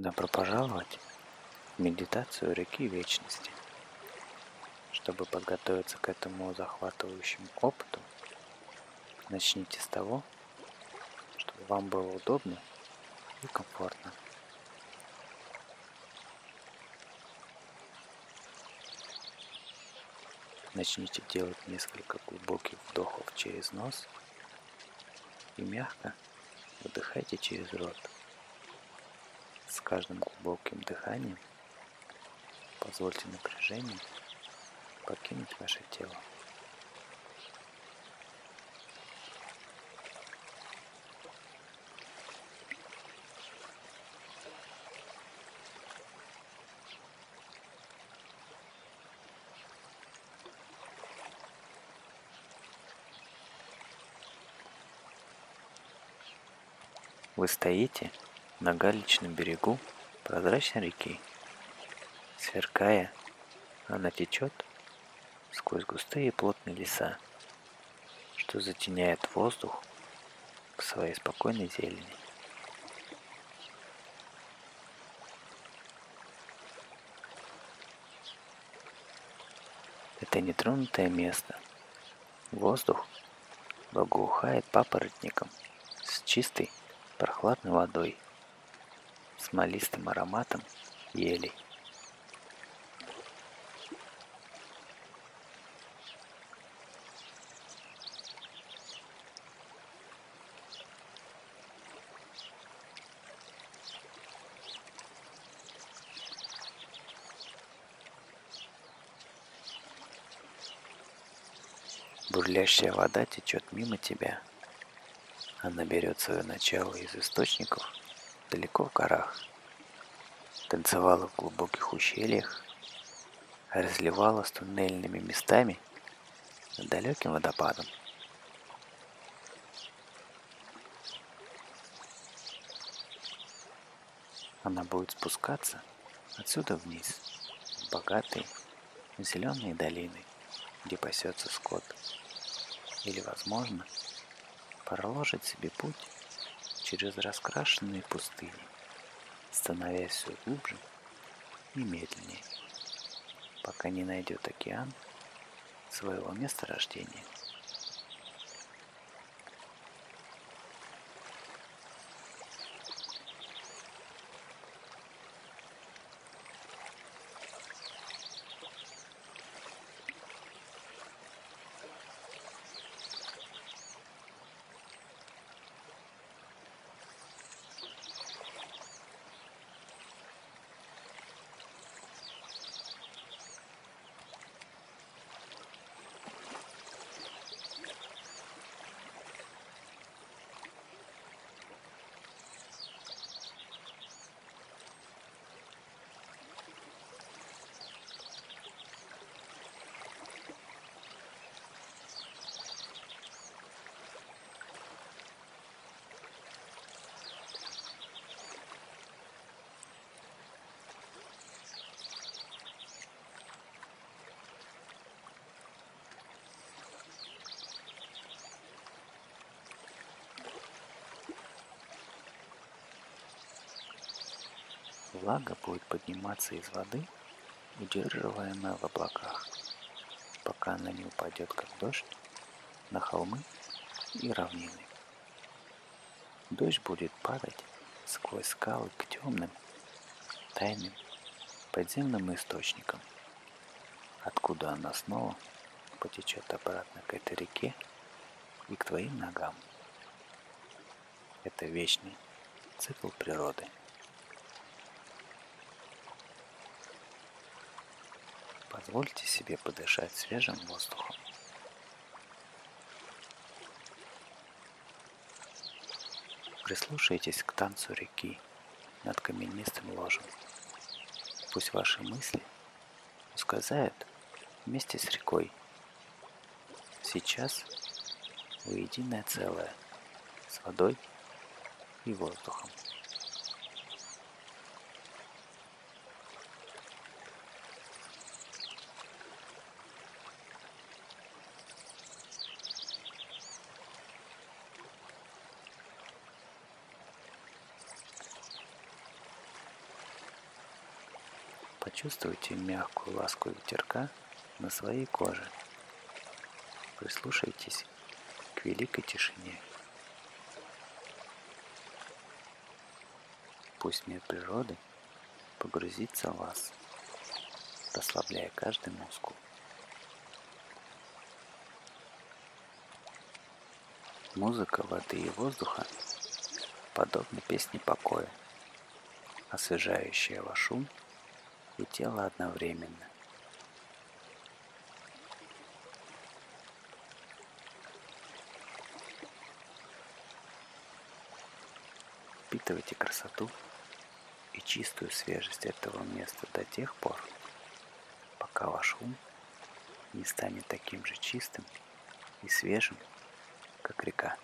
Добро пожаловать в медитацию реки вечности. Чтобы подготовиться к этому захватывающему опыту, начните с того, чтобы вам было удобно и комфортно. Начните делать несколько глубоких вдохов через нос и мягко выдыхайте через рот. С каждым глубоким дыханием позвольте напряжению покинуть ваше тело. Вы стоите на галечном берегу прозрачной реки. Сверкая, она течет сквозь густые плотные леса, что затеняет воздух к своей спокойной зелени. Это нетронутое место. Воздух благоухает папоротником с чистой прохладной водой, смолистым ароматом елей. Бурлящая вода течет мимо тебя – она берет свое начало из источников далеко в горах, танцевала в глубоких ущельях, разливала с туннельными местами над далеким водопадом. Она будет спускаться отсюда вниз, в богатые зеленые долины, где пасется скот. Или, возможно, проложит себе путь через раскрашенные пустыни, становясь все глубже и медленнее, пока не найдет океан своего места рождения. Влага будет подниматься из воды, удерживаемая в облаках, пока она не упадет как дождь на холмы и равнины. Дождь будет падать сквозь скалы к темным, тайным подземным источникам, откуда она снова потечет обратно к этой реке и к твоим ногам. Это вечный цикл природы – Позвольте себе подышать свежим воздухом. Прислушайтесь к танцу реки над каменистым ложем. Пусть ваши мысли ускользают вместе с рекой. Сейчас вы единое целое с водой и воздухом. Почувствуйте мягкую ласку ветерка на своей коже. Прислушайтесь к великой тишине. Пусть мир природы погрузится в вас, расслабляя каждый мускул. Музыка воды и воздуха подобна песне покоя, освежающая ваш ум и тело одновременно. Впитывайте красоту и чистую свежесть этого места до тех пор, пока ваш ум не станет таким же чистым и свежим, как река.